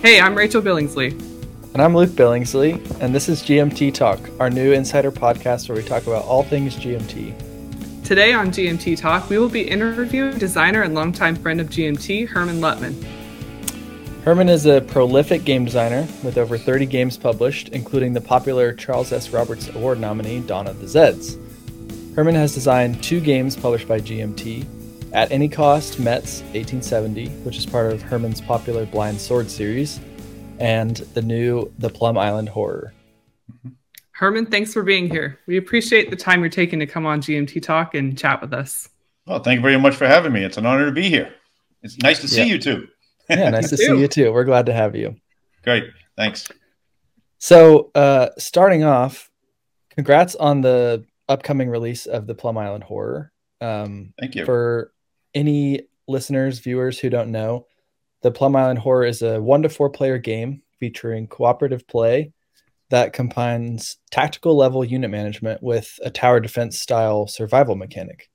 Hey, I'm Rachel Billingsley. And I'm Luke Billingsley, and this is GMT Talk, our new insider podcast where we talk about all things GMT. Today on GMT Talk, we will be interviewing designer and longtime friend of GMT, Hermann Luttmann. Hermann is a prolific game designer with over 30 games published, including the popular Charles S. Roberts Award nominee Dawn of the Zeds. Hermann has designed two games published by GMT At Any Cost, Metz 1870, which is part of Hermann's popular Blind Sword series, and the new The Plum Island Horror. Hermann, thanks for being here. We appreciate the time you're taking to come on GMT Talk and chat with us. Well, thank you very much for having me. It's an honor to be here. It's nice to see Yeah. you too. Yeah, nice to too. see you too. We're glad to have you. Great. Thanks. So, uh, starting off, congrats on the upcoming release of the Plum Island Horror. Um, Thank you. for any listeners, viewers who don't know, the Plum Island Horror is a one to four player game featuring cooperative play that combines tactical level unit management with a tower defense style survival mechanic.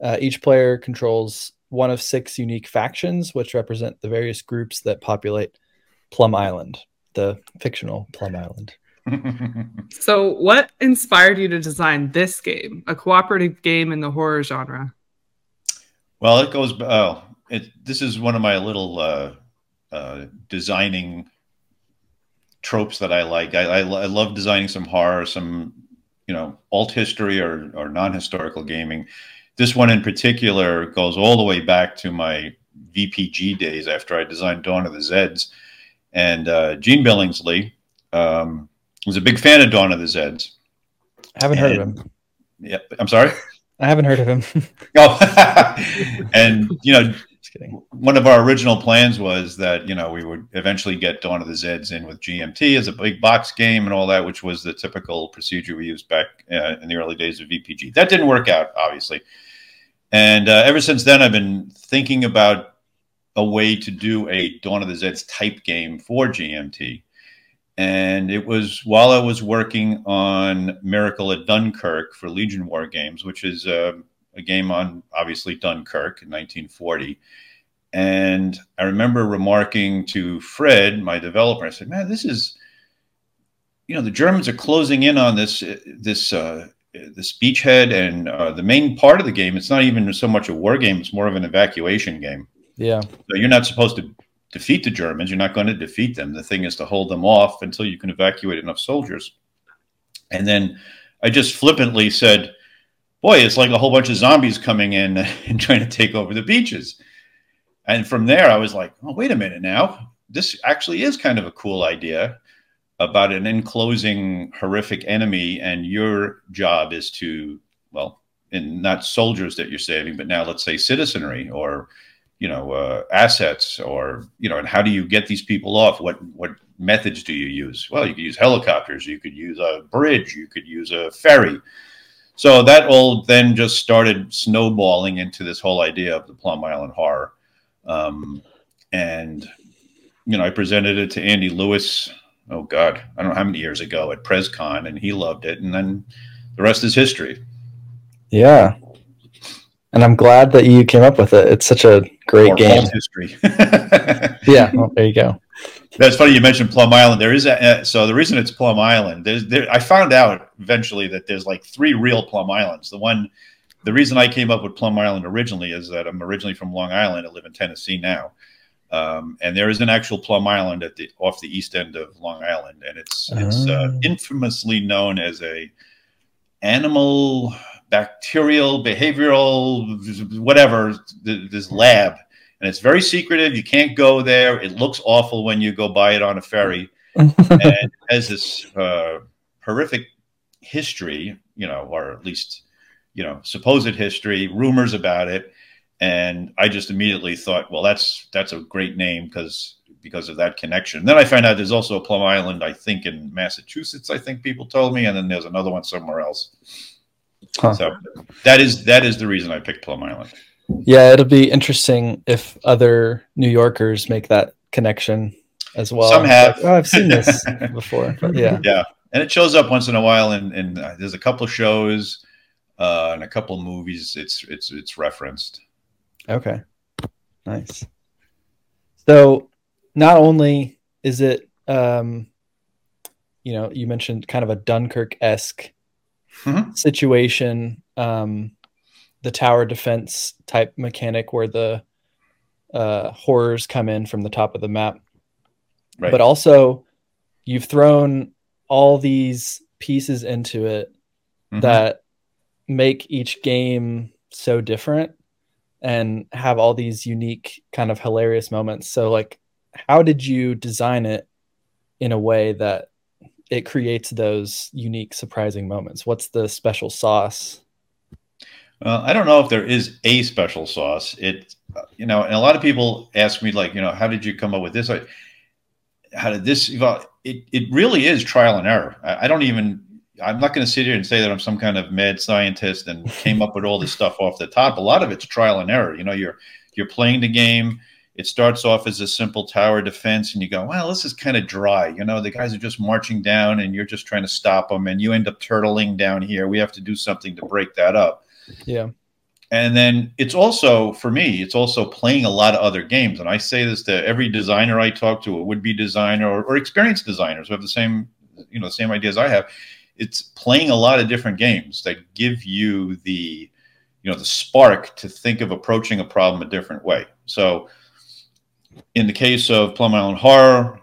Uh, each player controls one of six unique factions, which represent the various groups that populate Plum Island, the fictional Plum Island. So, what inspired you to design this game, a cooperative game in the horror genre? Well, it goes. Oh, it. This is one of my little uh, uh, designing tropes that I like. I, I, I love designing some horror, some you know alt history or or non historical gaming. This one in particular goes all the way back to my VPG days after I designed Dawn of the Zeds, and uh, Gene Billingsley um, was a big fan of Dawn of the Zeds. I haven't heard of And- him. Yeah, I'm sorry. I haven't heard of him. Oh, and you know, Just kidding. one of our original plans was that you know we would eventually get Dawn of the Zeds in with GMT as a big box game and all that, which was the typical procedure we used back uh, in the early days of VPG. That didn't work out, obviously, and uh, ever since then, I've been thinking about a way to do a Dawn of the Zeds type game for GMT. And it was while I was working on Miracle at Dunkirk for Legion War Games, which is uh, a game on obviously Dunkirk in 1940. And I remember remarking to Fred, my developer, I said, "Man, this is, you know, the Germans are closing in on this this uh, this beachhead, and uh, the main part of the game. It's not even so much a war game; it's more of an evacuation game. Yeah. So you're not supposed to defeat the Germans. You're not going to defeat them. The thing is to hold them off until you can evacuate enough soldiers." And then I just flippantly said, "Boy, it's like a whole bunch of zombies coming in and trying to take over the beaches." And from there, I was like, "Oh, wait a minute now. This actually is kind of a cool idea about an enclosing horrific enemy, and your job is to, well, and not soldiers that you're saving, but now let's say citizenry or, you know, uh, assets, or you know, and how do you get these people off? What what methods do you use? Well, you could use helicopters, you could use a bridge, you could use a ferry." So that all then just started snowballing into this whole idea of the Plum Island horror. Um, and, you know, I presented it to Andy Lewis, oh God, I don't know how many years ago at PresCon, and he loved it. And then the rest is history. Yeah. And I'm glad that you came up with it. It's such a great game. history. Yeah. Well, there you go. That's funny you mentioned Plum Island. There is a uh, so the reason it's Plum Island. There's there. I found out eventually that there's like three real Plum Islands. The one, the reason I came up with Plum Island originally is that I'm originally from Long Island. I live in Tennessee now, um, and there is an actual Plum Island at the off the east end of Long Island, and it's it's uh, Oh. infamously known as a animal bacterial behavioral whatever this lab. And it's very secretive. You can't go there. It looks awful when you go by it on a ferry. And it has this uh, horrific history you know or at least you know supposed history rumors about it. And i just immediately thought well that's that's a great name because because of that connection. Then i found out there's also a plum island i think in massachusetts i think people told me. And then there's another one somewhere else Huh. so that is that is the reason i picked plum island Yeah, it'll be interesting if other New Yorkers make that connection as well. Some have. Like, oh, I've seen this before. But yeah. yeah and it shows up once in a while and, and uh, there's a couple of shows uh, and a couple of movies it's it's it's referenced Okay. Nice. So not only is it um you know you mentioned kind of a dunkirk-esque Mhm. situation um the tower defense type mechanic where the uh horrors come in from the top of the map Right. but also you've thrown all these pieces into it Mhm. that make each game so different and have all these unique kind of hilarious moments so like how did you design it in a way that it creates those unique surprising moments what's the special sauce Well, I don't know if there is a special sauce. It, you know, and a lot of people ask me, like, you know, how did you come up with this? I, how did this evolve? It, it really is trial and error. I, I don't even, I'm not going to sit here and say that I'm some kind of mad scientist and came up with all this stuff off the top. A lot of it's trial and error. You know, you're, you're playing the game. It starts off as a simple tower defense, and you go, well, this is kind of dry. You know, the guys are just marching down, and you're just trying to stop them, and you end up turtling down here. We have to do something to break that up yeah and then it's also for me it's also playing a lot of other games and i say this to every designer i talk to a would-be designer or, or experienced designers who have the same you know the same ideas i have it's playing a lot of different games that give you the you know the spark to think of approaching a problem a different way so in the case of plum island horror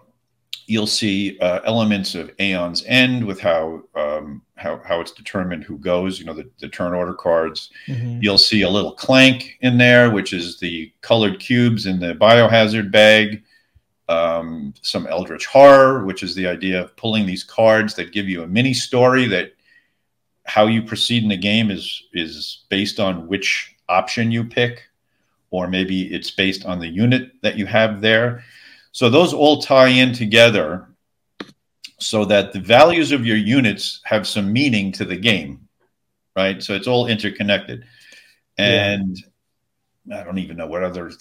you'll see uh, elements of aeon's end with how um, how, how it's determined who goes you know the, the turn order cards Mhm. You'll see a little clank in there, which is the colored cubes in the biohazard bag. Um, some eldritch horror, which is the idea of pulling these cards that give you a mini story that how you proceed in the game is is based on which option you pick, or maybe it's based on the unit that you have there. So those all tie in together so that the values of your units have some meaning to the game, right? So it's all interconnected. Yeah. And I don't even know what other,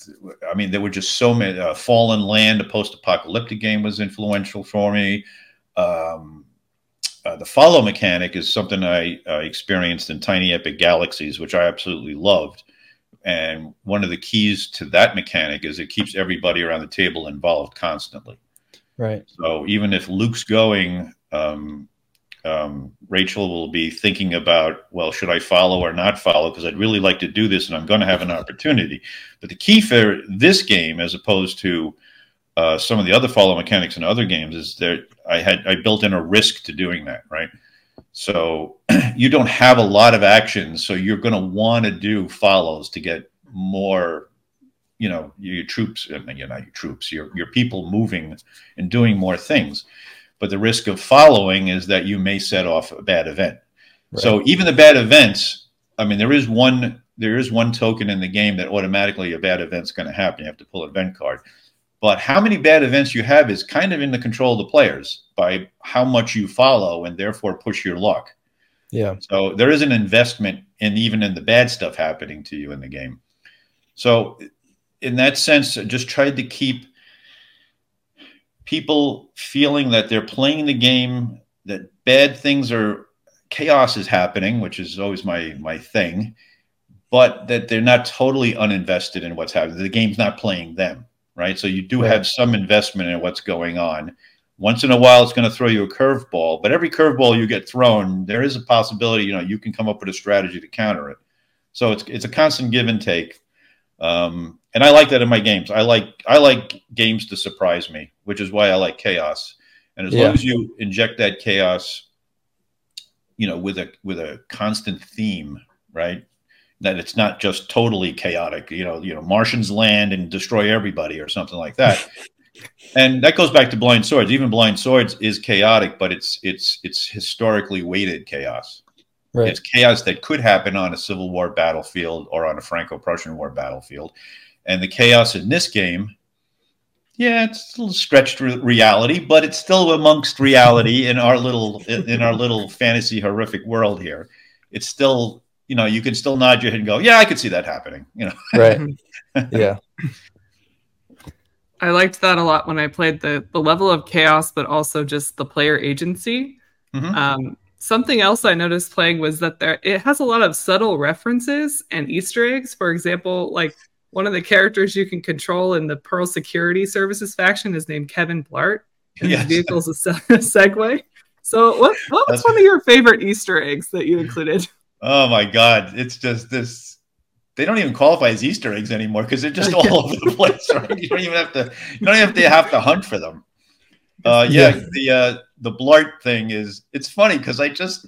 I mean, there were just so many. Uh, Fallen Land, a post apocalyptic game, was influential for me. Um, uh, the follow mechanic is something I uh, experienced in Tiny Epic Galaxies, which I absolutely loved. And one of the keys to that mechanic is it keeps everybody around the table involved constantly. right So even if Luke's going, um, um, Rachel will be thinking about, well, should I follow or not follow? Because I'd really like to do this, and I'm going to have an opportunity. But the key for this game, as opposed to uh, some of the other follow mechanics in other games, is that I had I built in a risk to doing that, right? So you don't have a lot of actions, so you're going to want to do follows to get more you know your troops I mean, you're not your troops your your people moving and doing more things. But the risk of following is that you may set off a bad event. So even the bad events i mean there is one there is one token in the game that automatically a bad event's going to happen. You have to pull an event card but how many bad events you have is kind of in the control of the players by how much you follow and therefore push your luck yeah so there is an investment in even in the bad stuff happening to you in the game. So in that sense, I just tried to keep people feeling that they're playing the game, that bad things are chaos is happening, which is always my my thing, but that they're not totally uninvested in what's happening. The game's not playing them, right? So you do have some investment in what's going on. Once in a while, it's going to throw you a curveball, but every curveball you get thrown, there is a possibility, you know, you can come up with a strategy to counter it. So it's it's a constant give and take, um, and I like that in my games. I like I like games to surprise me, which is why I like chaos. And as Yeah. long as you inject that chaos, you know, with a with a constant theme, right? That it's not just totally chaotic. You know, you know, Martians land and destroy everybody or something like that. and that goes back to Blind Swords. Even Blind Swords is chaotic, but it's it's it's historically weighted chaos. right It's chaos that could happen on a Civil War battlefield or on a Franco-Prussian War battlefield. And the chaos in this game, yeah, it's a little stretched re- reality, but it's still amongst reality in our little in in our little fantasy horrific world here. It's still, you know, you can still nod your head and go, "Yeah, I could see that happening." You know, right yeah I liked that a lot when I played the the level of chaos, but also just the player agency. Mhm. Um, something else I noticed playing was that there it has a lot of subtle references and Easter eggs. For example, like one of the characters you can control in the Pearl Security Services faction is named Kevin Blart, And Yes. his vehicle's a, se- a Segway. So, what what was That's- one of your favorite Easter eggs that you included? Oh my God. It's just this. They don't even qualify as Easter eggs anymore because they're just all over the place. Right? You don't even have to. You don't even have to have to hunt for them. Uh, yeah, Yeah. the uh, the Blart thing is. It's funny because I just.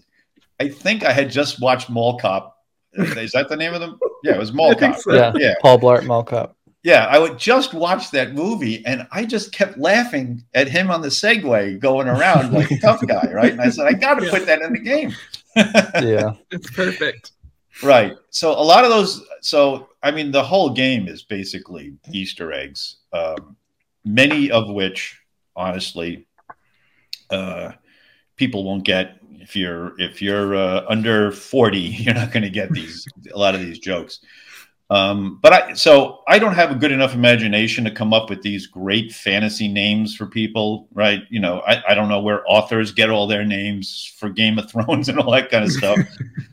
I think I had just watched Mall Cop. Is that the name of them? Yeah, it was Mall Cop. so. Yeah. Yeah. Paul Blart Mall Cop. Yeah, I would just watch that movie and I just kept laughing at him on the Segway going around like a tough guy, right? And I said, I got to Yeah. put that in the game. Yeah. It's perfect. Right. So a lot of those. So I mean, the whole game is basically Easter eggs. Um, many of which, honestly, uh, people won't get. If you're if you're uh, under forty, you're not going to get these a lot of these jokes. Um, but I so I don't have a good enough imagination to come up with these great fantasy names for people, right? You know, I, I don't know where authors get all their names for Game of Thrones and all that kind of stuff.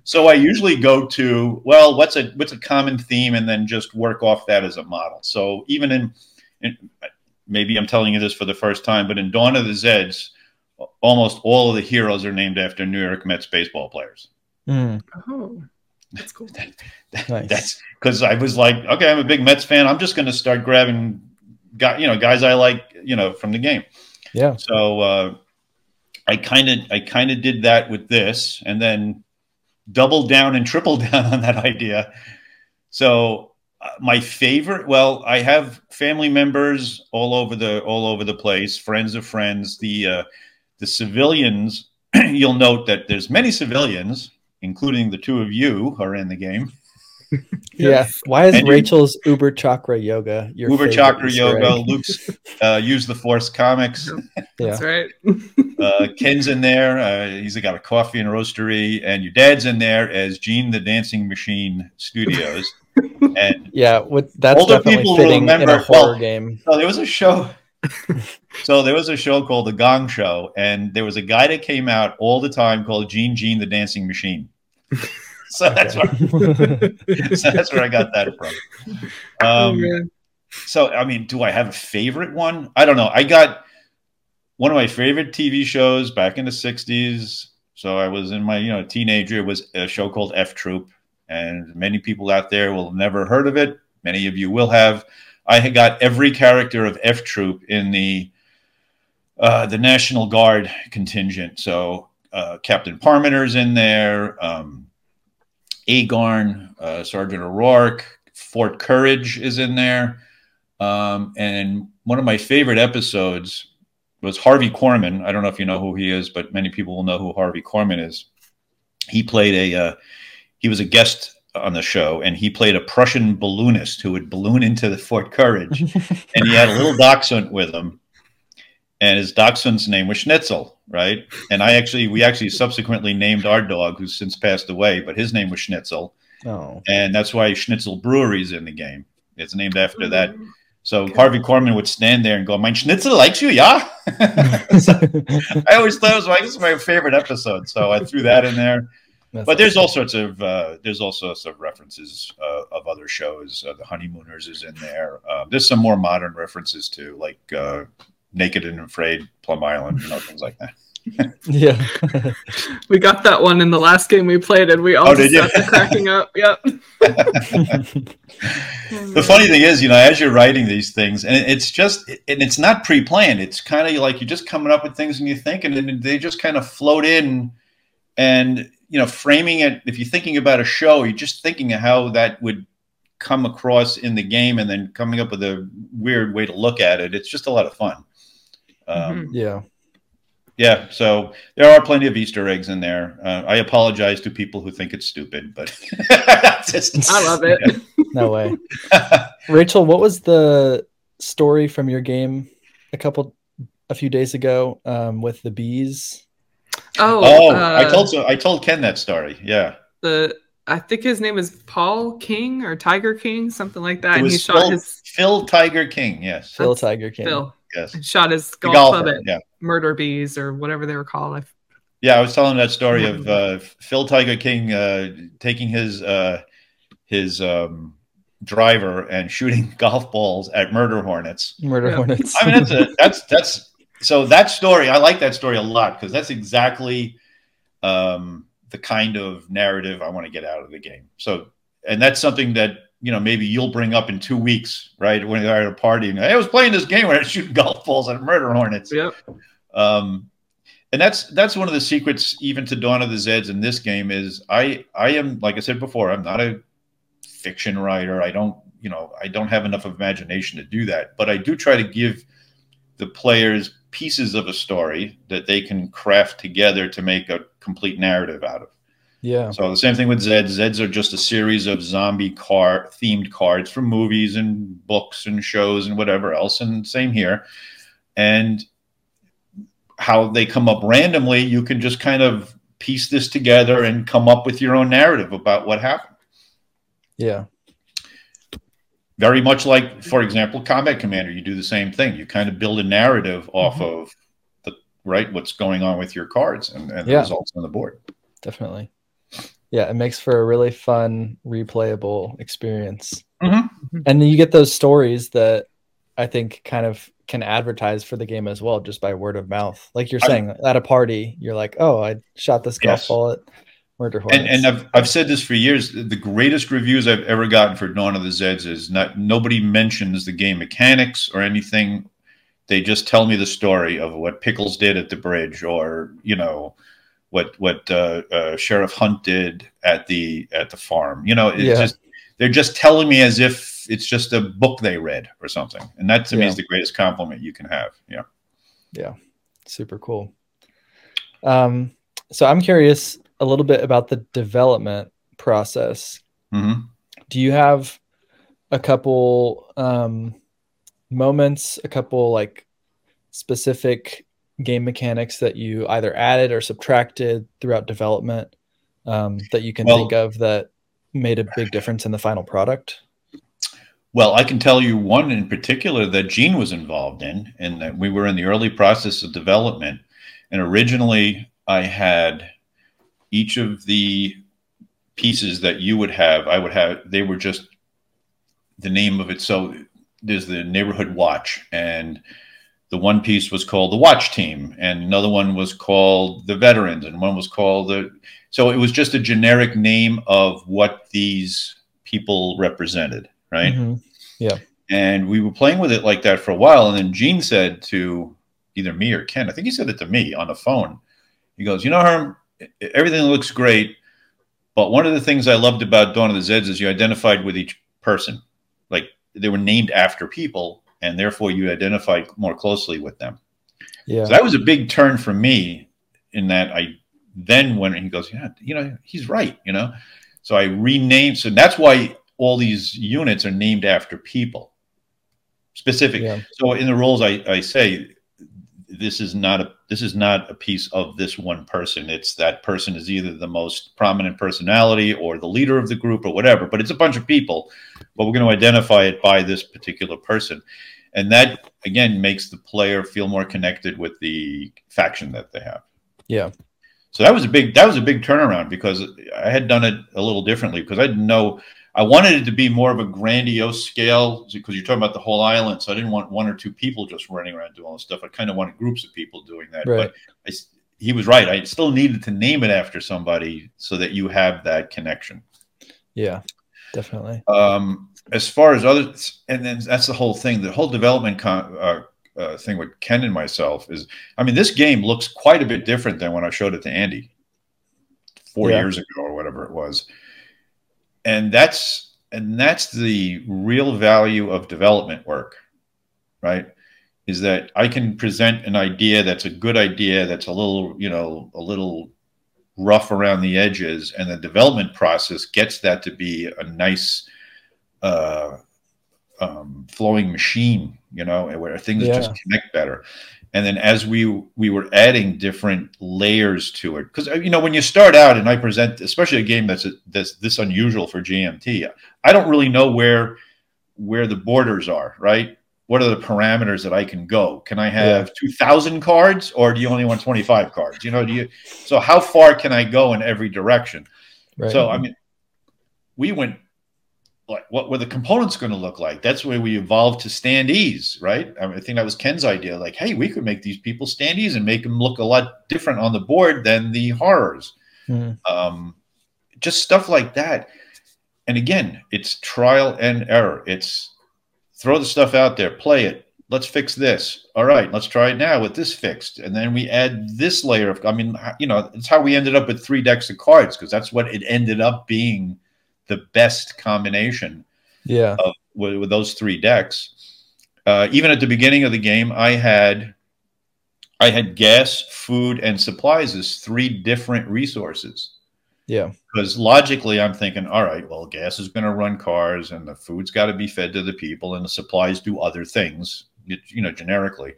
so I usually go to well, what's a what's a common theme, and then just work off that as a model. So even in, in maybe I'm telling you this for the first time, but in Dawn of the Zeds, almost all of the heroes are named after New York Mets baseball players. Mm, Oh, that's cool. Nice. That's because I was like, okay, I'm a big Mets fan. I'm just going to start grabbing, guy, you know, guys I like, you know, from the game. yeah. So uh, I kind of, I kind of did that with this, and then doubled down and tripled down on that idea. So uh, my favorite, well, I have family members all over the all over the place, friends of friends. The uh, the civilians, you'll note that there's many civilians, including the two of you, are in the game. Yeah. Why is And you- Rachel's Uber Chakra Yoga your Uber favorite Chakra Easter Yoga, egg? Luke's uh, Use the Force comics. Yeah. That's right. Uh, Ken's in there. Uh, he's got a coffee and roastery, and your dad's in there as Gene the Dancing Machine Studios. and Yeah. With, that's Older definitely people will in a remember- horror well- game. so there was a show. So there was a show called The Gong Show, and there was a guy that came out all the time called Gene Gene the Dancing Machine. so that's where so that's where I got that from. oh Um, so I mean, do I have a favorite one? I don't know. I got one of my favorite TV shows back in the '60s. So I was in my you know teenager. It was a show called F Troop, and many people out there will have never heard of it. Many of you will have. I had got every character of F Troop in the uh, the National Guard contingent. So uh, Captain Parmenter's in there. Um, Agarn, uh, Sergeant O'Rourke, Fort Courage is in there. Um, and one of my favorite episodes was Harvey Korman. I don't know if you know who he is, but many people will know who Harvey Korman is. He played a, uh, he was a guest on the show, and he played a Prussian balloonist who would balloon into the Fort Courage, and he had a little dachshund with him, and his dachshund's name was Schnitzel, right? And I actually, we actually subsequently named our dog, who's since passed away, but his name was Schnitzel, oh. and that's why Schnitzel Brewery's in the game. It's named after that. Mm-hmm. So Harvey Korman would stand there and go, "My Schnitzel likes you, yeah." So I always thought it was like this is my favorite episode, so I threw that in there. That's But there's awesome. all sorts of uh, there's all sorts of references uh, of other shows. Uh, the Honeymooners is in there. Uh, there's some more modern references too, like uh, Naked and Afraid, Plum Island, you know, things like that. yeah. We got that one in the last game we played, and we all Oh, just did you? cracking up. Yep. The funny thing is, you know, as you're writing these things, and it's just, and it's not pre-planned. It's kind of like you're just coming up with things and you think, and then they just kind of float in, and you know, framing it. If you're thinking about a show, you're just thinking of how that would come across in the game, and then coming up with a weird way to look at it. It's just a lot of fun. Um, yeah. yeah, so there are plenty of Easter eggs in there. Uh, I apologize to people who think it's stupid, but just, I love it. No way. Rachel, what was the story from your game a couple a few days ago um, with the bees? Oh, Oh, uh, I told so. I told Ken that story. Yeah, the. I think his name is Paul King or Tiger King, something like that. it And he was shot Phil, his Phil Tiger King. Yes, Phil Tiger King. Phil. yes, the Shot his golf golfer. club at Yeah, murder bees or whatever they were called. I yeah. I was telling that story of uh, Phil Tiger King uh, taking his uh, his um, driver and shooting golf balls at murder hornets. Murder Yeah. Hornets. I mean, that's a that's that's so that story, I like that story a lot because that's exactly um, the kind of narrative I want to get out of the game. So, and that's something that you know maybe you'll bring up in two weeks, right? When you're at a party and I was playing this game where I shoot golf balls at murder hornets. Yeah. Um, and that's that's one of the secrets even to Dawn of the Zeds in this game is I I am like I said before I'm not a fiction writer I don't you know I don't have enough imagination to do that but I do try to give the players pieces of a story that they can craft together to make a complete narrative out of. Yeah. So the same thing with Zeds. Zeds are just a series of zombie car themed cards from movies and books and shows and whatever else. And same here. And how they come up randomly, you can just kind of piece this together and come up with your own narrative about what happened. Yeah. Very much like, for example, Combat Commander, you do the same thing. You kind of build a narrative off Mhm. of the right what's going on with your cards and, and the Yeah. results on the board. Definitely. Yeah, it makes for a really fun, replayable experience. Mhm. And then you get those stories that I think kind of can advertise for the game as well, just by word of mouth. Like you're I- saying, at a party, you're like, "Oh, I shot this golf Yes. ball at Murder Hornets." And, and I've, I've said this for years. The greatest reviews I've ever gotten for Dawn of the Zeds is not nobody mentions the game mechanics or anything. They just tell me the story of what Pickles did at the bridge, or you know, what what uh, uh, Sheriff Hunt did at the at the farm. You know, it's Yeah. just they're just telling me as if it's just a book they read or something, and that to me is the greatest compliment you can have. Yeah, yeah. super cool. Um, so I'm curious a little bit about the development process. hmm Do you have a couple um, moments, a couple like specific game mechanics that you either added or subtracted throughout development um, that you can Well- think of that made a big difference in the final product? Well, I can tell you one in particular that Gene was involved in, and that we were in the early process of development. And originally, I had each of the pieces that you would have, I would have, they were just the name of it. So there's the neighborhood watch, and the one piece was called the watch team, and another one was called the veterans, and one was called the. So it was just a generic name of what these people represented, right? Mhm. And we were playing with it like that for a while. And then Gene said to either me or Ken, I think he said it to me on the phone. He goes, You know, Herm, everything looks great. But one of the things I loved about Dawn of the Zeds is you identified with each person. Like they were named after people, and therefore you identified more closely with them. Yeah. So that was a big turn for me in that I then when he goes, yeah, you know, he's right, you know. So I renamed. So that's why all these units are named after people, specific. Yeah. So in the roles, I, I say this is not a this is not a piece of this one person. It's that person is either the most prominent personality or the leader of the group or whatever. But it's a bunch of people, but we're going to identify it by this particular person, and that again makes the player feel more connected with the faction that they have. Yeah. So that was a big that was a big turnaround because I had done it a little differently because I didn't know I wanted it to be more of a grandiose scale because you're talking about the whole island. So I didn't want one or two people just running around doing all this stuff. I kind of wanted groups of people doing that. Right. But I he was right. I still needed to name it after somebody so that you have that connection. Yeah. Definitely. Um, as far as other, and then that's the whole thing. The whole development con- uh, uh, thing with Ken and myself is, I mean, this game looks quite a bit different than when I showed it to Andy four Yeah. years ago or whatever it was. And that's and that's the real value of development work, right? Is that I can present an idea that's a good idea that's a little, you know, a little rough around the edges, and the development process gets that to be a nice uh, um, flowing machine, you know, where things Yeah. just connect better. And then as we we were adding different layers to it, because uh, you know when you start out and I present, especially a game that's that's this unusual for GMT, I don't really know where where the borders are, right? What are the parameters that I can go? Can I have two thousand cards, or do you only want twenty five cards? You know, do you? So how far can I go in every direction? Right. So I mean, we went like what were the components going to look like? That's where we evolved to standees, right? I, mean, I think that was Ken's idea. Like, hey, we could make these people standees and make them look a lot different on the board than the horrors. Mm. Um, just stuff like that. And again, it's trial and error. It's throw the stuff out there, play it. Let's fix this. All right, let's try it now with this fixed. And then we add this layer of, I mean, you know, it's how we ended up with three decks of cards because that's what it ended up being the best combination yeah. Of, with, with, those three decks. Uh, even at the beginning of the game, I had I had gas, food, and supplies as three different resources. Yeah. Because logically, I'm thinking, all right, well, gas is going to run cars, and the food's got to be fed to the people, and the supplies do other things, you know, generically.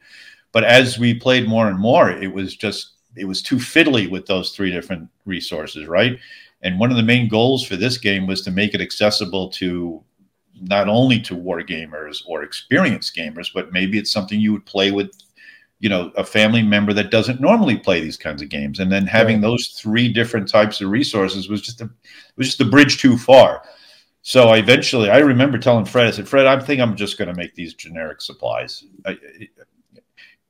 But as we played more and more, it was just it was too fiddly with those three different resources, right? And one of the main goals for this game was to make it accessible to not only to war gamers or experienced gamers, but maybe it's something you would play with you know a family member that doesn't normally play these kinds of games. And then having right. those three different types of resources was just a was just a bridge too far. So I eventually i remember telling fred i said fred i think i'm just going to make these generic supplies. I,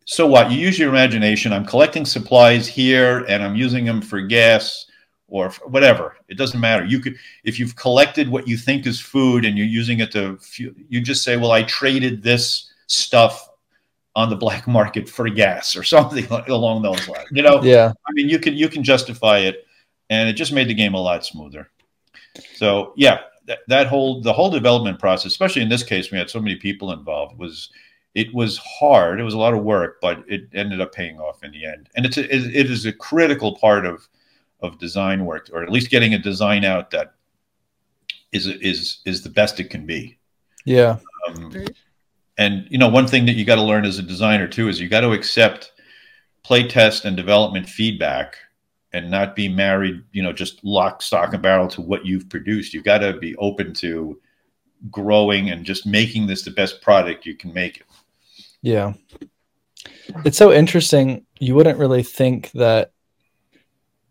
so what? You use your imagination. I'm collecting supplies here and i'm using them for gas or whatever it doesn't matter you could if you've collected what you think is food and you're using it to you just say well i traded this stuff on the black market for gas or something along those lines. You know, yeah. I mean, you can you can justify it, and it just made the game a lot smoother. So yeah, that, that whole the whole development process, especially in this case, we had so many people involved, was it was hard. It was a lot of work, but it ended up paying off in the end. And it's a, it is a critical part of of design work, or at least getting a design out that is is is the best it can be. Yeah. Um, and you know one thing that you got to learn as a designer too is you got to accept playtest and development feedback and not be married you know just lock stock and barrel to what you've produced. You've got to be open to growing and just making this the best product you can make it. Yeah. It's so interesting. You wouldn't really think that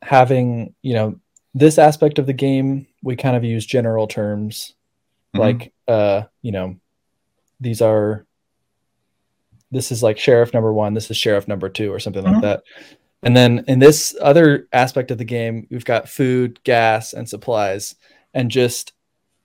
having you know this aspect of the game we kind of use general terms mm-hmm. like uh you know these are this is like sheriff number one, this is sheriff number two, or something mm-hmm. like that. And then in this other aspect of the game, we've got food, gas, and supplies, and just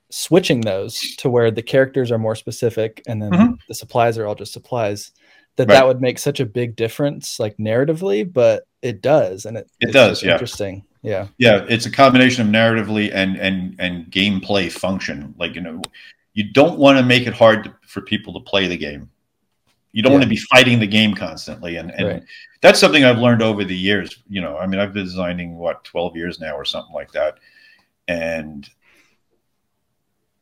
switching those to where the characters are more specific and then mm-hmm. the supplies are all just supplies that right. that would make such a big difference like narratively but it does and it, it does yeah interesting yeah yeah it's a combination of narratively and and and gameplay function like you know you don't want to make it hard to, for people to play the game. You don't yeah. want to be fighting the game constantly, and, and right. that's something I've learned over the years. You know, I mean, I've been designing what twelve years now or something like that, and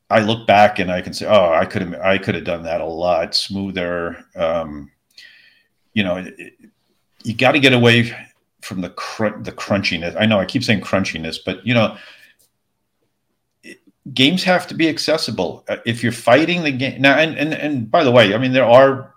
I look back and I can say, oh, I could have I could have done that a lot smoother. Um, you know, it, it, you got to get away from the cr- the crunchiness. I know I keep saying crunchiness, but you know, games have to be accessible. Uh, if you're fighting the game now, and, and and by the way, I mean there are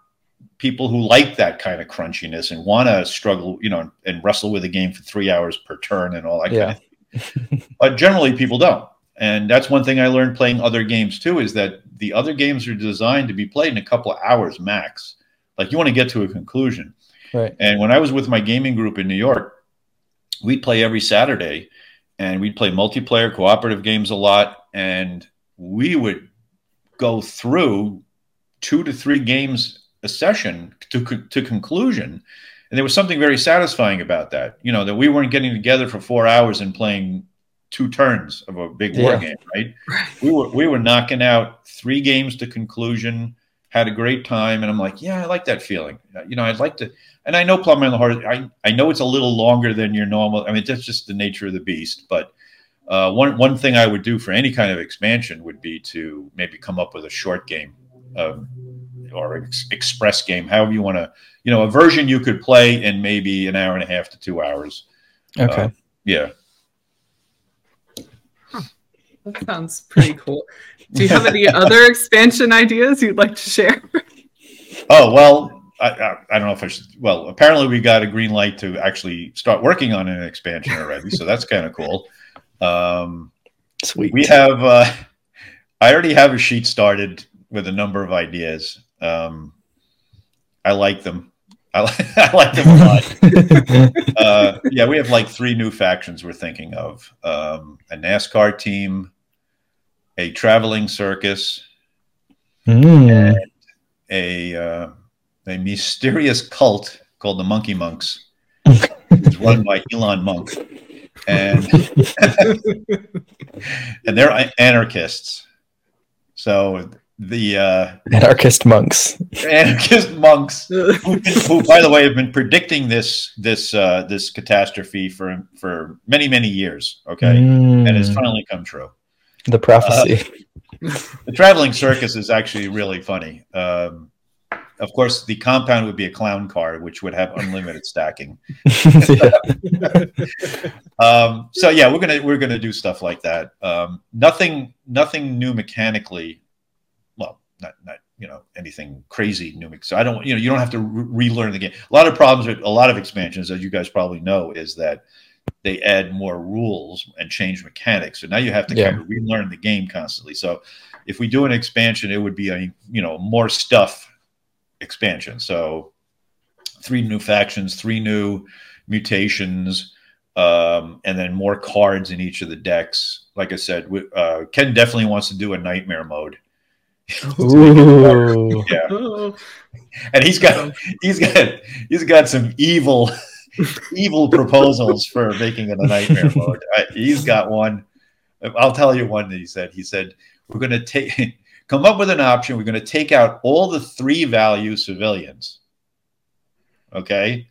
people who like that kind of crunchiness and want to struggle, you know, and wrestle with a game for three hours per turn and all that yeah. kind of thing. but generally, people don't. And that's one thing I learned playing other games too is that the other games are designed to be played in a couple of hours max. Like you want to get to a conclusion. Right. And when I was with my gaming group in New York, we'd play every Saturday and we'd play multiplayer cooperative games a lot and we would go through two to three games a session to, to conclusion and there was something very satisfying about that you know that we weren't getting together for four hours and playing two turns of a big war yeah. game right we were we were knocking out three games to conclusion had a great time and i'm like yeah i like that feeling you know i'd like to and i know Plum Island Horror i i know it's a little longer than your normal i mean that's just the nature of the beast but uh, one one thing I would do for any kind of expansion would be to maybe come up with a short game, um, or ex- express game, however you want to, you know, a version you could play in maybe an hour and a half to two hours. Okay. Uh, yeah. Huh. That sounds pretty cool. Do you have any other expansion ideas you'd like to share? oh well, I, I, I, don't know if I should. Well, apparently we got a green light to actually start working on an expansion already, so that's kind of cool. Um, Sweet. We have uh, I already have a sheet started with a number of ideas. Um, I like them. I like, I like them a lot. uh, yeah, we have like three new factions we're thinking of: um, a NASCAR team, a traveling circus, Mm. and a uh, a mysterious cult called the Monkey Monks. it's run by Elon Monk, and and they're anarchists. So the uh, Anarchist monks. anarchist monks, who, who, by the way, have been predicting this this uh, this catastrophe for for many many years. Okay, and it's Mm. finally come true. The prophecy. The traveling circus is actually really funny. Um, of course, the compound would be a clown car, which would have unlimited stacking. Um, so yeah, we're gonna we're gonna do stuff like that. Um, nothing nothing new mechanically. Well, not not you know anything crazy new. So I don't you know you don't have to re- relearn the game. A lot of problems with a lot of expansions, as you guys probably know, is that they add more rules and change mechanics. So now you have to Yeah. kind of relearn the game constantly. So if we do an expansion, it would be a you know more stuff expansion. So three new factions, three new mutations, um, and then more cards in each of the decks. Like I said, we, uh, Ken definitely wants to do a nightmare mode. Ooh. Yeah, and he's got he's got he's got some evil evil proposals for making it a nightmare mode. I, he's got one. I'll tell you one that he said. He said we're going to take come up with an option. We're going to take out all the three value civilians. Okay,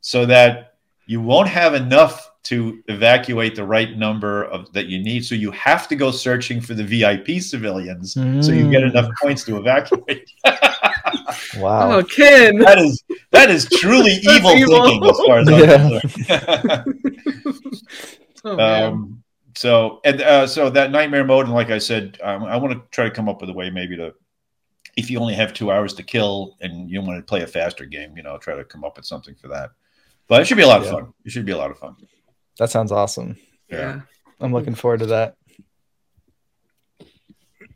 so that you won't have enough to evacuate the right number of that you need. So you have to go searching for the VIP civilians so you get enough points to evacuate. Wow. oh, Ken. that is that is truly evil, evil. thinking as far as I'm Yeah. concerned. Oh, um, so and uh, so that nightmare mode, and like I said, um, I want to try to come up with a way maybe to, if you only have two hours to kill and you want to play a faster game, you know, try to come up with something for that. But it should be a lot of Yeah. fun. It should be a lot of fun. That sounds awesome. yeah. I'm looking forward to that.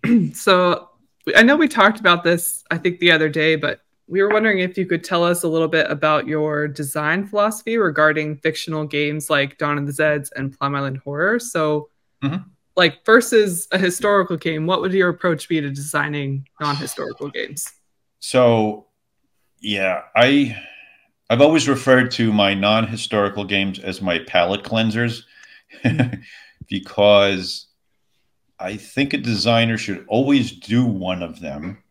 So I know we talked about this, I think, the other day, but we were wondering if you could tell us a little bit about your design philosophy regarding fictional games like Dawn of the Zeds and Plum Island Horror. So, Mhm. like, versus a historical game, what would your approach be to designing non historical games? So, yeah, I I've always referred to my non-historical games as my palate cleansers because I think a designer should always do one of them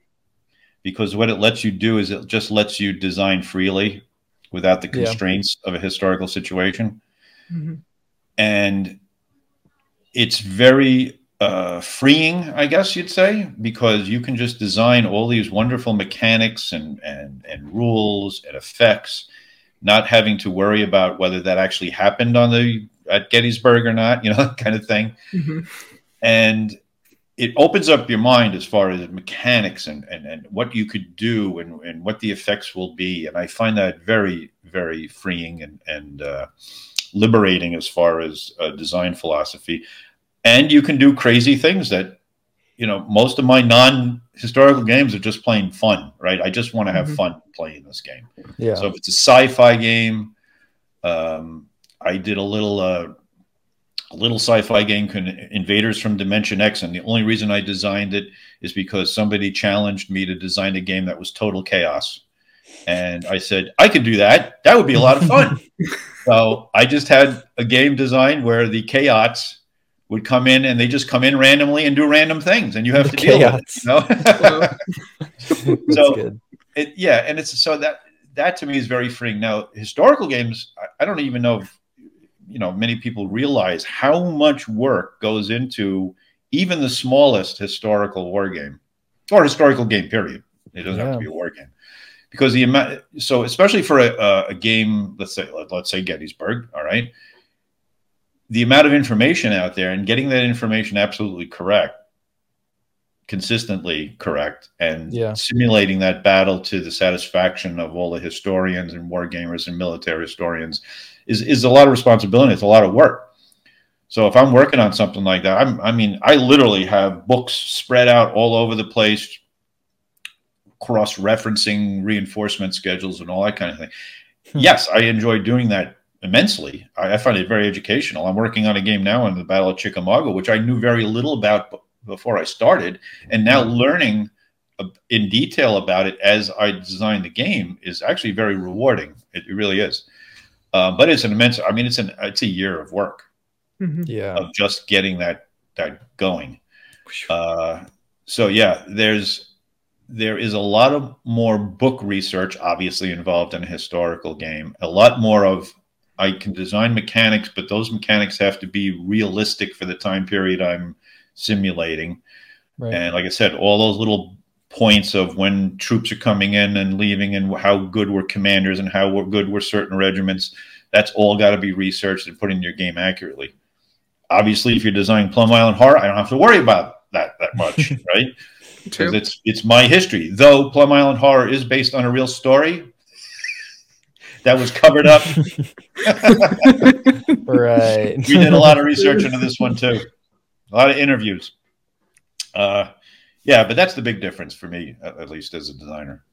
because what it lets you do is it just lets you design freely without the Yeah. constraints of a historical situation Mhm. and it's very uh, freeing, I guess you'd say, because you can just design all these wonderful mechanics and and and rules and effects, not having to worry about whether that actually happened on the at Gettysburg or not, you know, that kind of thing. Mhm. And it opens up your mind as far as mechanics and and, and what you could do and, and what the effects will be. And I find that very, very freeing and and uh, liberating as far as uh, design philosophy and you can do crazy things that you know most of my non-historical games are just plain fun right? I just want to have Mhm. fun playing this game. Yeah. so if it's a sci-fi game um, i did a little uh, a little sci-fi game con- invaders from dimension x and the only reason i designed it is because somebody challenged me to design a game that was total chaos. And i said i could do that. That would be a lot of fun. So i just had a game designed where the chaos would come in and they just come in randomly and do random things and you have The to deal with it chaos. you know so- it, yeah, and it's so that that to me is very freeing. Now, historical games, I, I don't even know if you know many people realize how much work goes into even the smallest historical war game or historical game. Period. It doesn't have to be a war game because the amount. So especially for a, a, a game, let's say let, let's say Gettysburg. All right, the amount of information out there and getting that information absolutely correct consistently correct and Yeah. simulating that battle to the satisfaction of all the historians and war gamers and military historians is, is a lot of responsibility. It's a lot of work. So if I'm working on something like that, I'm, I mean, I literally have books spread out all over the place, cross-referencing reinforcement schedules and all that kind of thing. Hmm. Yes, I enjoy doing that immensely. I, I, find it very educational. I'm working on a game now in the Battle of Chickamauga, which I knew very little about before I started, and now learning in detail about it as I designed the game is actually very rewarding. It, it really is. Uh, but it's an immense. I mean, it's an it's a year of work. Mm-hmm. Yeah. Of just getting that that going. Uh, so yeah, there's there is a lot of more book research obviously involved in a historical game. A lot more of I can design mechanics, but those mechanics have to be realistic for the time period I'm simulating. Right. And like I said, all those little points of when troops are coming in and leaving and how good were commanders and how good were certain regiments, that's all got to be researched and put in your game accurately. Obviously, if you're designing Plum Island Horror, I don't have to worry about that that much, right? Because it's it's my history. Though Plum Island Horror is based on a real story, that was covered up. right. We did a lot of research into this one too. A lot of interviews. Uh, yeah, but that's the big difference for me, at, at least as a designer.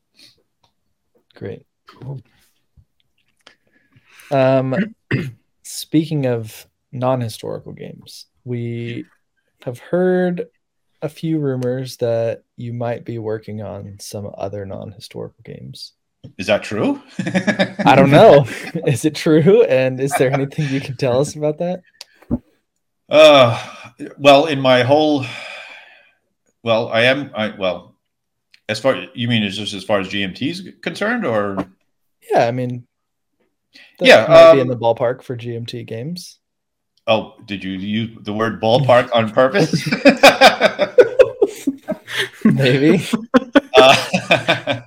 Great. Um, speaking of non-historical games, we have heard a few rumors that you might be working on some other non-historical games. Is that true? I don't know. Is it true? And is there anything you can tell us about that? Uh, well, in my whole, well, I am, I, well, as far, you mean is just as far as GMT is concerned or? Yeah, I mean, yeah, might um, be in the ballpark for GMT games. Oh, did you use the word ballpark on purpose? Maybe. Uh,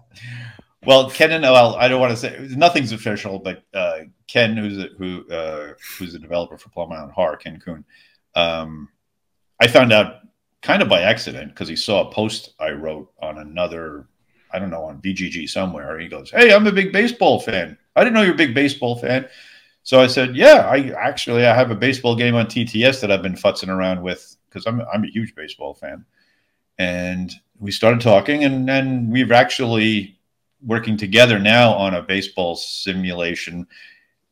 well, Ken and well, I don't want to say nothing's official, but uh, Ken, who's a, who uh, who's a developer for Plum Island Horror, Ken Kuhn, um, I found out kind of by accident because he saw a post I wrote on another, I don't know, on BGG somewhere. He goes, "Hey, I'm a big baseball fan. I didn't know you're a big baseball fan." So I said, "Yeah, I actually I have a baseball game on TTS that I've been futzing around with because I'm I'm a huge baseball fan." And we started talking, and and we've actually working together now on a baseball simulation.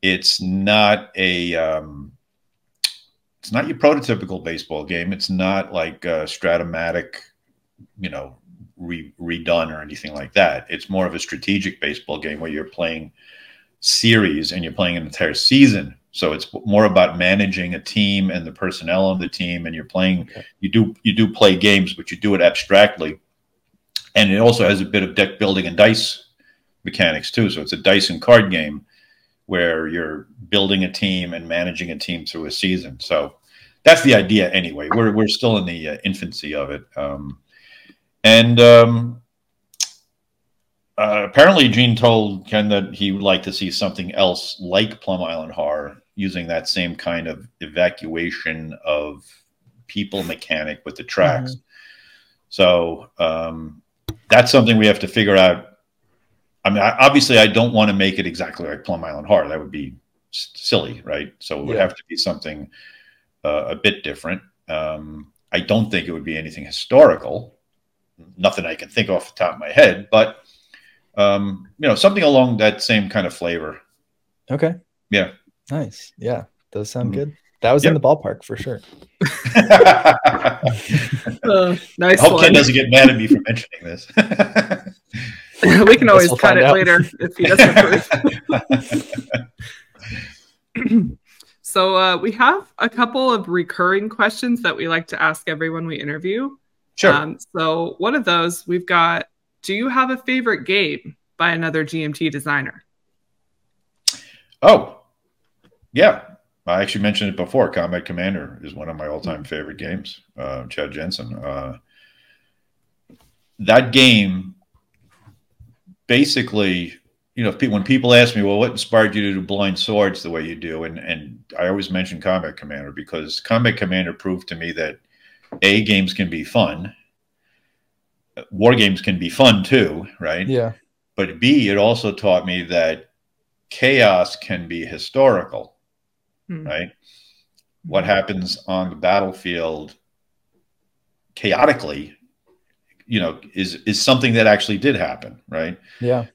It's not a um, it's not your prototypical baseball game. It's not like a Strat-O-Matic, you know, re- redone or anything like that. It's more of a strategic baseball game where you're playing series and you're playing an entire season. So it's more about managing a team and the personnel on the team, and you're playing. Okay. You do you do play games, but you do it abstractly and it also has a bit of deck building and dice mechanics too. So it's a dice and card game where you're building a team and managing a team through a season. So that's the idea anyway. We're we're still in the uh, infancy of it, um, and um, uh, apparently Gene told Ken that he would like to see something else like Plum Island Horror using that same kind of evacuation of people mechanic with the tracks. Mm-hmm. So um, that's something we have to figure out. I mean, I, obviously, I don't want to make it exactly like Plum Island Horror. That would be s- silly, right? So it would yeah. have to be something uh, a bit different. Um, I don't think it would be anything historical. Nothing I can think off the top of my head, but um, you know, something along that same kind of flavor. Okay. Yeah. Nice. Yeah, does sound mm-hmm. good. That was yep. in the ballpark for sure. uh, nice. I hope one. Ken doesn't get mad at me for mentioning this. we can always we'll cut it out. later if he doesn't approve. so uh, we have a couple of recurring questions that we like to ask everyone we interview. Sure. Um, so one of those we've got: Do you have a favorite game by another GMT designer? Oh, yeah. I actually mentioned it before. Combat Commander is one of my all-time favorite games. Uh, Chad Jensen. Uh, that game, basically, you know, when people ask me, "Well, what inspired you to do Blind Swords the way you do?" and and I always mention Combat Commander because Combat Commander proved to me that a games can be fun, war games can be fun too, right? Yeah. But b it also taught me that chaos can be historical hmm. right? what happens on the battlefield chaotically you know is is something that actually did happen right Yeah.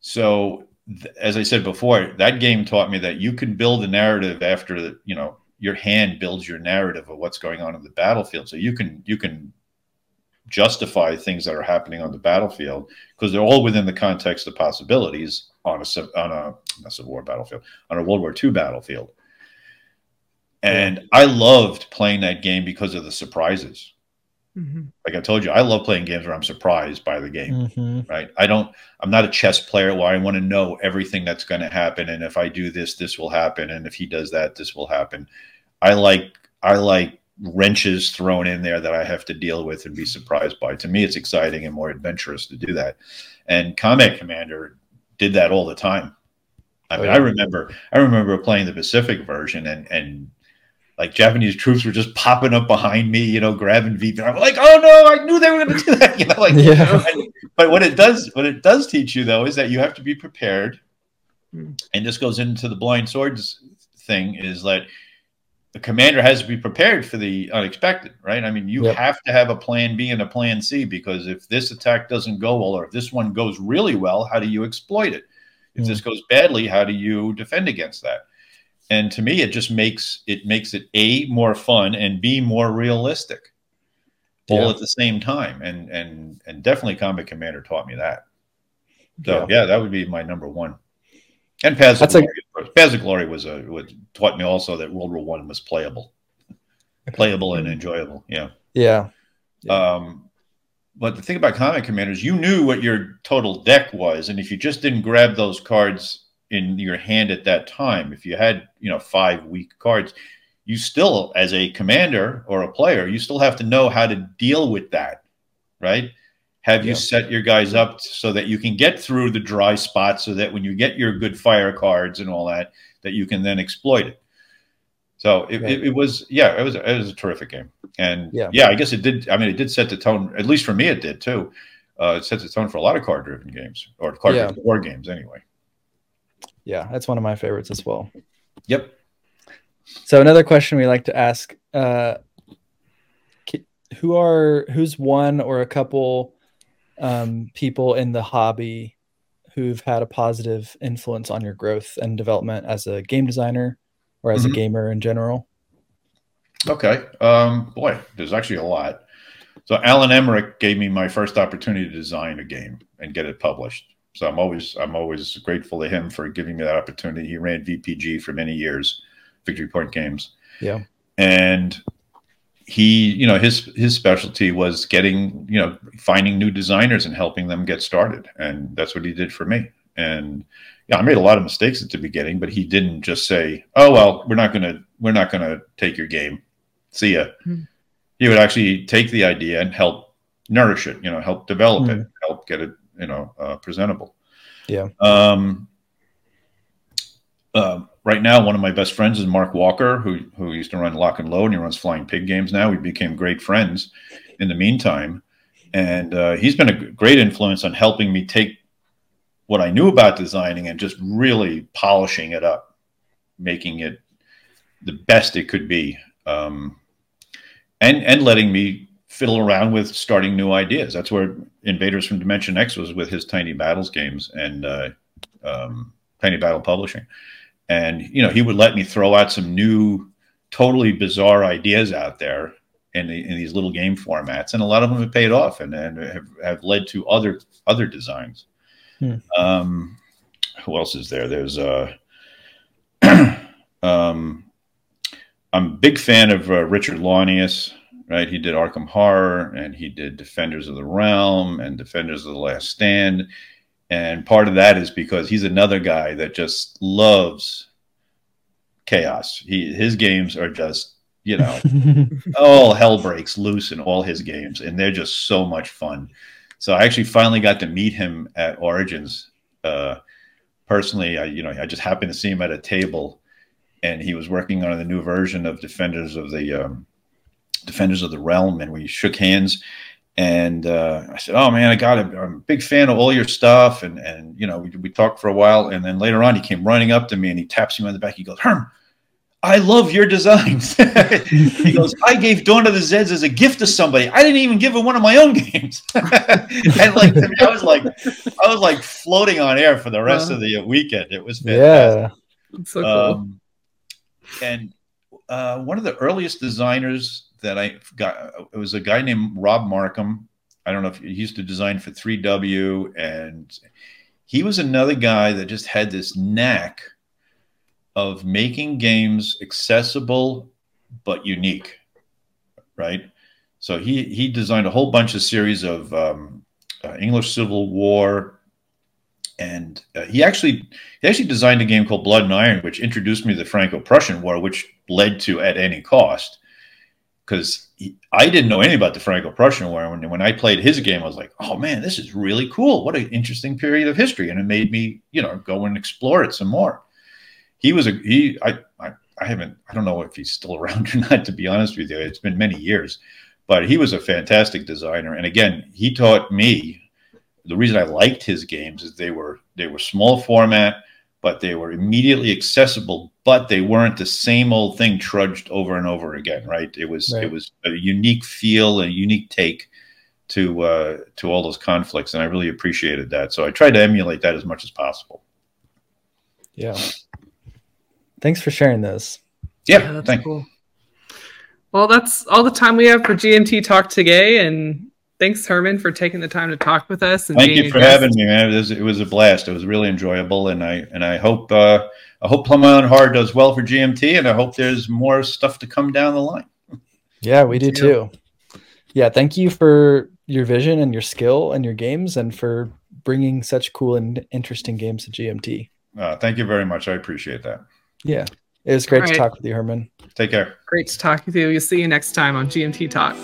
so th- as i said before that game taught me that you can build a narrative after the, you know your hand builds your narrative of what's going on in the battlefield so you can you can justify things that are happening on the battlefield because they're all within the context of possibilities on a on a not civil war battlefield on a world war ii battlefield and i loved playing that game because of the surprises. Mhm. like i told you i love playing games where i'm surprised by the game Mhm. right? I don't i'm not a chess player where i want to know everything that's going to happen and if i do this this will happen and if he does that this will happen. I like i like wrenches thrown in there that i have to deal with and be surprised by. To me it's exciting and more adventurous to do that. And combat commander did that all the time. I Oh, mean yeah. i remember i remember playing the pacific version and and like Japanese troops were just popping up behind me, you know, grabbing VP. I'm like, oh no, I knew they were going to do that. You know, like, Yeah. and- but what it does, what it does teach you though, is that you have to be prepared. Hmm. And this goes into the blind swords thing is that the commander has to be prepared for the unexpected, right? I mean, you Yep. have to have a plan B and a plan C because if this attack doesn't go well, or if this one goes really well, how do you exploit it? If Hmm. this goes badly, how do you defend against that? And to me it just makes it makes it a more fun and b more realistic all Yeah. at the same time and and and definitely combat commander taught me that so Yeah. yeah, that would be my number one and paths of glory paths of glory was a was taught me also that world war one was playable playable and enjoyable yeah Yeah. Yeah. um, but the thing about Combat Commander's, you knew what your total deck was, and if you just didn't grab those cards in your hand at that time, if you had you know five weak cards, you still, as a commander or a player, you still have to know how to deal with that, right? Have you Yeah. set your guys up so that you can get through the dry spots, so that when you get your good fire cards and all that, that you can then exploit it. So it, Right. it, it was, yeah, it was, it was a terrific game. And Yeah. yeah. I guess it did. I mean, it did set the tone, at least for me, it did too. Uh, it sets the tone for a lot of card driven games or card driven war games anyway. Yeah. That's one of my favorites as well. Yep. So another question we like to ask: uh, Who are who's one or a couple um, people in the hobby who've had a positive influence on your growth and development as a game designer or as Mhm. a gamer in general? Okay. Um, boy, there's actually a lot. So Alan Emrich gave me my first opportunity to design a game and get it published. So I'm always I'm always grateful to him for giving me that opportunity. He ran VPG for many years, Victory Point Games. Yeah. And he, you know, his his specialty was getting, you know, finding new designers and helping them get started. And that's what he did for me. And yeah, I made a lot of mistakes at the beginning, but he didn't just say, "Oh well, we're not gonna we're not gonna take your game. See ya." Hmm. He would actually take the idea and help nourish it. You know, help develop Hmm. it, help get it, you know, uh, presentable. Yeah. Um, uh, right now, one of my best friends is Mark Walker, who who used to run Lock and Load, and he runs Flying Pig Games now. We became great friends in the meantime, and uh, he's been a great influence on helping me take what I knew about designing and just really polishing it up, making it the best it could be, um, and and letting me fiddle around with starting new ideas. That's where Invaders from Dimension X was with his Tiny Battles games and uh, um, Tiny Battle Publishing, and you know he would let me throw out some new, totally bizarre ideas out there in, the, in these little game formats, and a lot of them have paid off and, and have, have led to other other designs. Hmm. Um, who else is there? There's uh, um, I'm a big fan of uh, Richard Launius. Right, he did Arkham Horror, and he did Defenders of the Realm and Defenders of the Last Stand. And part of that is because he's another guy that just loves chaos. He his games are just you know all hell breaks loose in all his games, and they're just so much fun. So I actually finally got to meet him at Origins. Uh, personally, I you know I just happened to see him at a table, and he was working on the new version of Defenders of the um, Defenders of the Realm, and we shook hands. And uh, I said, "Oh man, I got it. I'm a big fan of all your stuff." And and you know, we, we talked for a while, and then later on, he came running up to me and he taps me on the back. He goes, "Herm, I love your designs. he goes, I gave Dawn of the Zeds as a gift to somebody. I didn't even give him one of my own games. and like to me, I was like, I was like floating on air for the rest Uh, of the weekend. It was fantastic. Yeah. So cool. Um, and uh, one of the earliest designers that I got, it was a guy named Rob Markham. I don't know if he used to design for 3W, and he was another guy that just had this knack of making games accessible but unique, right? So he he designed a whole bunch of series of um, uh, English Civil War, and uh, he actually he actually designed a game called Blood and Iron, which introduced me to the Franco-Prussian War, which led to At Any Cost, because I didn't know anything about the Franco-Prussian War. When when I played his game, I was like, "Oh man, this is really cool! What an interesting period of history!" And it made me, you know, go and explore it some more. He was a he. I I, I haven't. I don't know if he's still around or not. To be honest with you, it's been many years, but he was a fantastic designer. And again, he taught me the reason I liked his games is they were they were small format, but they were immediately accessible. But they weren't the same old thing trudged over and over again. Right? It was Right. it was a unique feel, a unique take to uh, to all those conflicts, and I really appreciated that. So I tried to emulate that as much as possible. Yeah. Thanks for sharing those. Yeah, Yeah, that's thank cool. Well, that's all the time we have for GMT Talk today. And thanks, Hermann, for taking the time to talk with us. And Thank you for guest. having me, man. It was, it was a blast. It was really enjoyable, and I and I hope uh, I hope Plum Island Horror does well for GMT, and I hope there's more stuff to come down the line. Yeah, we do Thank too. Yeah, thank you for your vision and your skill and your games and for bringing such cool and interesting games to GMT. Uh, thank you very much. I appreciate that. Yeah. It was great All to talk with you, Hermann. Take care. Great to talk with you. We'll see you next time on GMT Talk.